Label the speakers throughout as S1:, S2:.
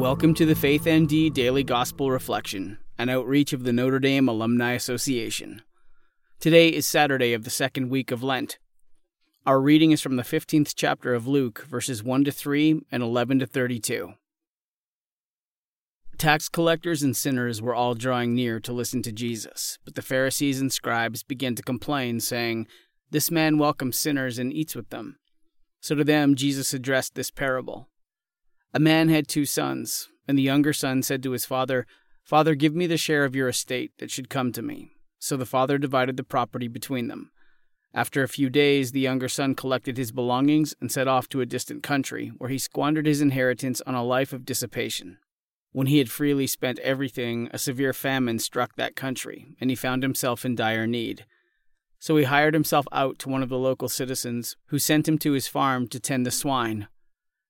S1: Welcome to the Faith ND Daily Gospel Reflection, an outreach of the Notre Dame Alumni Association. Today is Saturday of the second week of Lent. Our reading is from the 15th chapter of Luke, verses 1 to 3 and 11 to 32. Tax collectors and sinners were all drawing near to listen to Jesus, but the Pharisees and scribes began to complain, saying, This man welcomes sinners and eats with them. So to them Jesus addressed this parable. A man had two sons, and the younger son said to his father, Father, give me the share of your estate that should come to me. So the father divided the property between them. After a few days, the younger son collected his belongings and set off to a distant country, where he squandered his inheritance on a life of dissipation. When he had freely spent everything, a severe famine struck that country, and he found himself in dire need. So he hired himself out to one of the local citizens, who sent him to his farm to tend the swine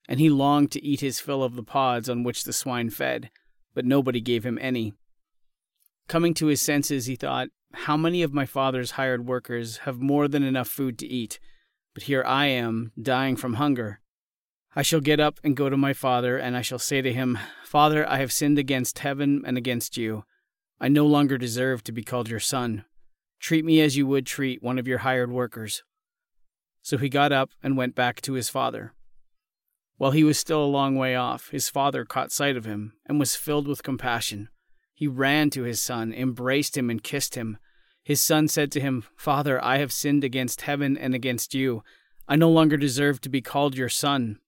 S1: and he longed to eat his fill of the pods on which the swine fed, but nobody gave him any. Coming to his senses, he thought, How many of my father's hired workers have more than enough food to eat? But here I am, dying from hunger. I shall get up and go to my father, and I shall say to him, Father, I have sinned against heaven and against you. I no longer deserve to be called your son. Treat me as you would treat one of your hired workers. So he got up and went back to his father. While he was still a long way off, his father caught sight of him and was filled with compassion. He ran to his son, embraced him, and kissed him. His son said to him, Father, I have sinned against heaven and against you. I no longer deserve to be called your son.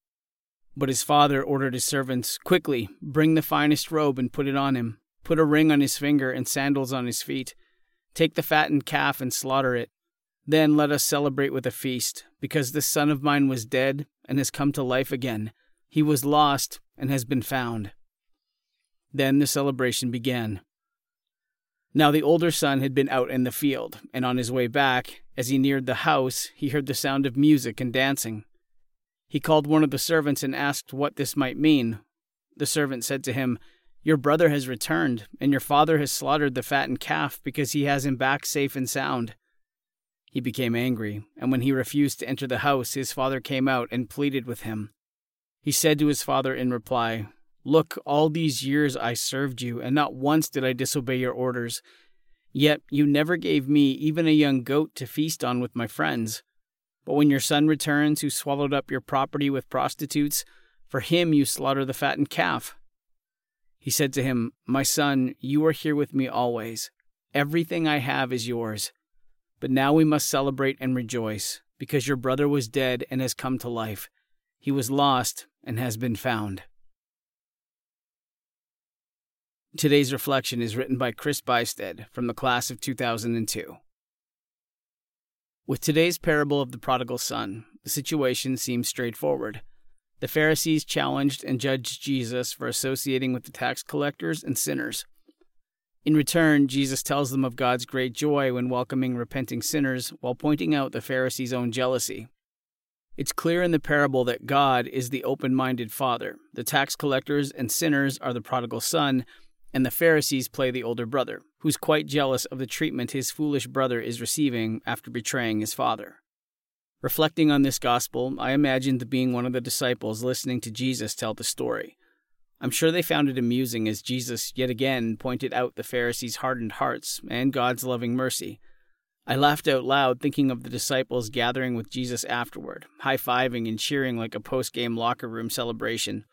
S1: But his father ordered his servants, Quickly, bring the finest robe and put it on him. Put a ring on his finger and sandals on his feet. Take the fattened calf and slaughter it. Then let us celebrate with a feast, because this son of mine was dead and has come to life again. He was lost and has been found. Then the celebration began. Now the older son had been out in the field, and on his way back, as he neared the house, he heard the sound of music and dancing. He called one of the servants and asked what this might mean. The servant said to him, Your brother has returned, and your father has slaughtered the fattened calf because he has him back safe and sound. He became angry, and when he refused to enter the house, his father came out and pleaded with him. He said to his father in reply, Look, all these years I served you, and not once did I disobey your orders. Yet you never gave me even a young goat to feast on with my friends. But when your son returns, who swallowed up your property with prostitutes, for him you slaughter the fattened calf. He said to him, My son, you are here with me always. Everything I have is yours. But now we must celebrate and rejoice, because your brother was dead and has come to life. He was lost and has been found. Today's reflection is written by Chris Bysted from the class of 2002. With today's parable of the prodigal son, the situation seems straightforward. The Pharisees challenged and judged Jesus for associating with the tax collectors and sinners. In return, Jesus tells them of God's great joy when welcoming repenting sinners while pointing out the Pharisees' own jealousy. It's clear in the parable that God is the open minded father, the tax collectors and sinners are the prodigal son, and the Pharisees play the older brother, who's quite jealous of the treatment his foolish brother is receiving after betraying his father. Reflecting on this gospel, I imagined being one of the disciples listening to Jesus tell the story. I'm sure they found it amusing as Jesus yet again pointed out the Pharisees' hardened hearts and God's loving mercy. I laughed out loud thinking of the disciples gathering with Jesus afterward, high fiving and cheering like a post game locker room celebration.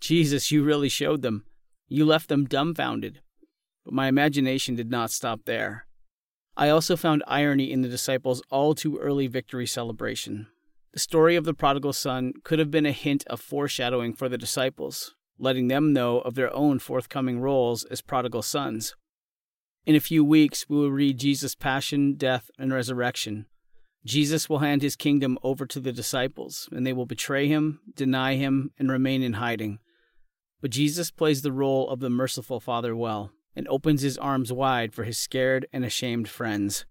S1: Jesus, you really showed them. You left them dumbfounded. But my imagination did not stop there. I also found irony in the disciples' all too early victory celebration. The story of the prodigal son could have been a hint of foreshadowing for the disciples, letting them know of their own forthcoming roles as prodigal sons. In a few weeks, we will read Jesus' passion, death, and resurrection. Jesus will hand his kingdom over to the disciples, and they will betray him, deny him, and remain in hiding. But Jesus plays the role of the merciful Father well, and opens his arms wide for his scared and ashamed friends.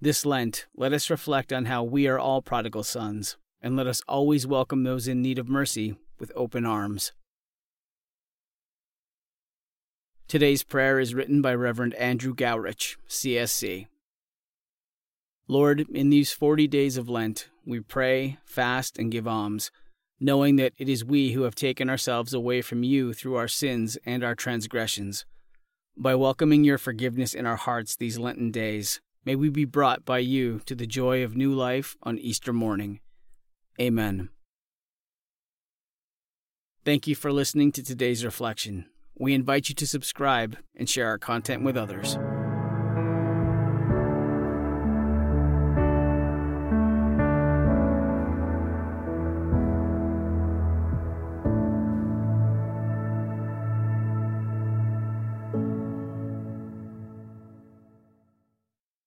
S1: This Lent, let us reflect on how we are all prodigal sons, and let us always welcome those in need of mercy with open arms. Today's prayer is written by Reverend Andrew Gawrych, CSC. Lord, in these 40 days of Lent, we pray, fast, and give alms. knowing that it is we who have taken ourselves away from you through our sins and our transgressions. By welcoming your forgiveness in our hearts these Lenten days, may we be brought by you to the joy of new life on Easter morning. Amen. Thank you for listening to today's reflection. We invite you to subscribe and share our content with others.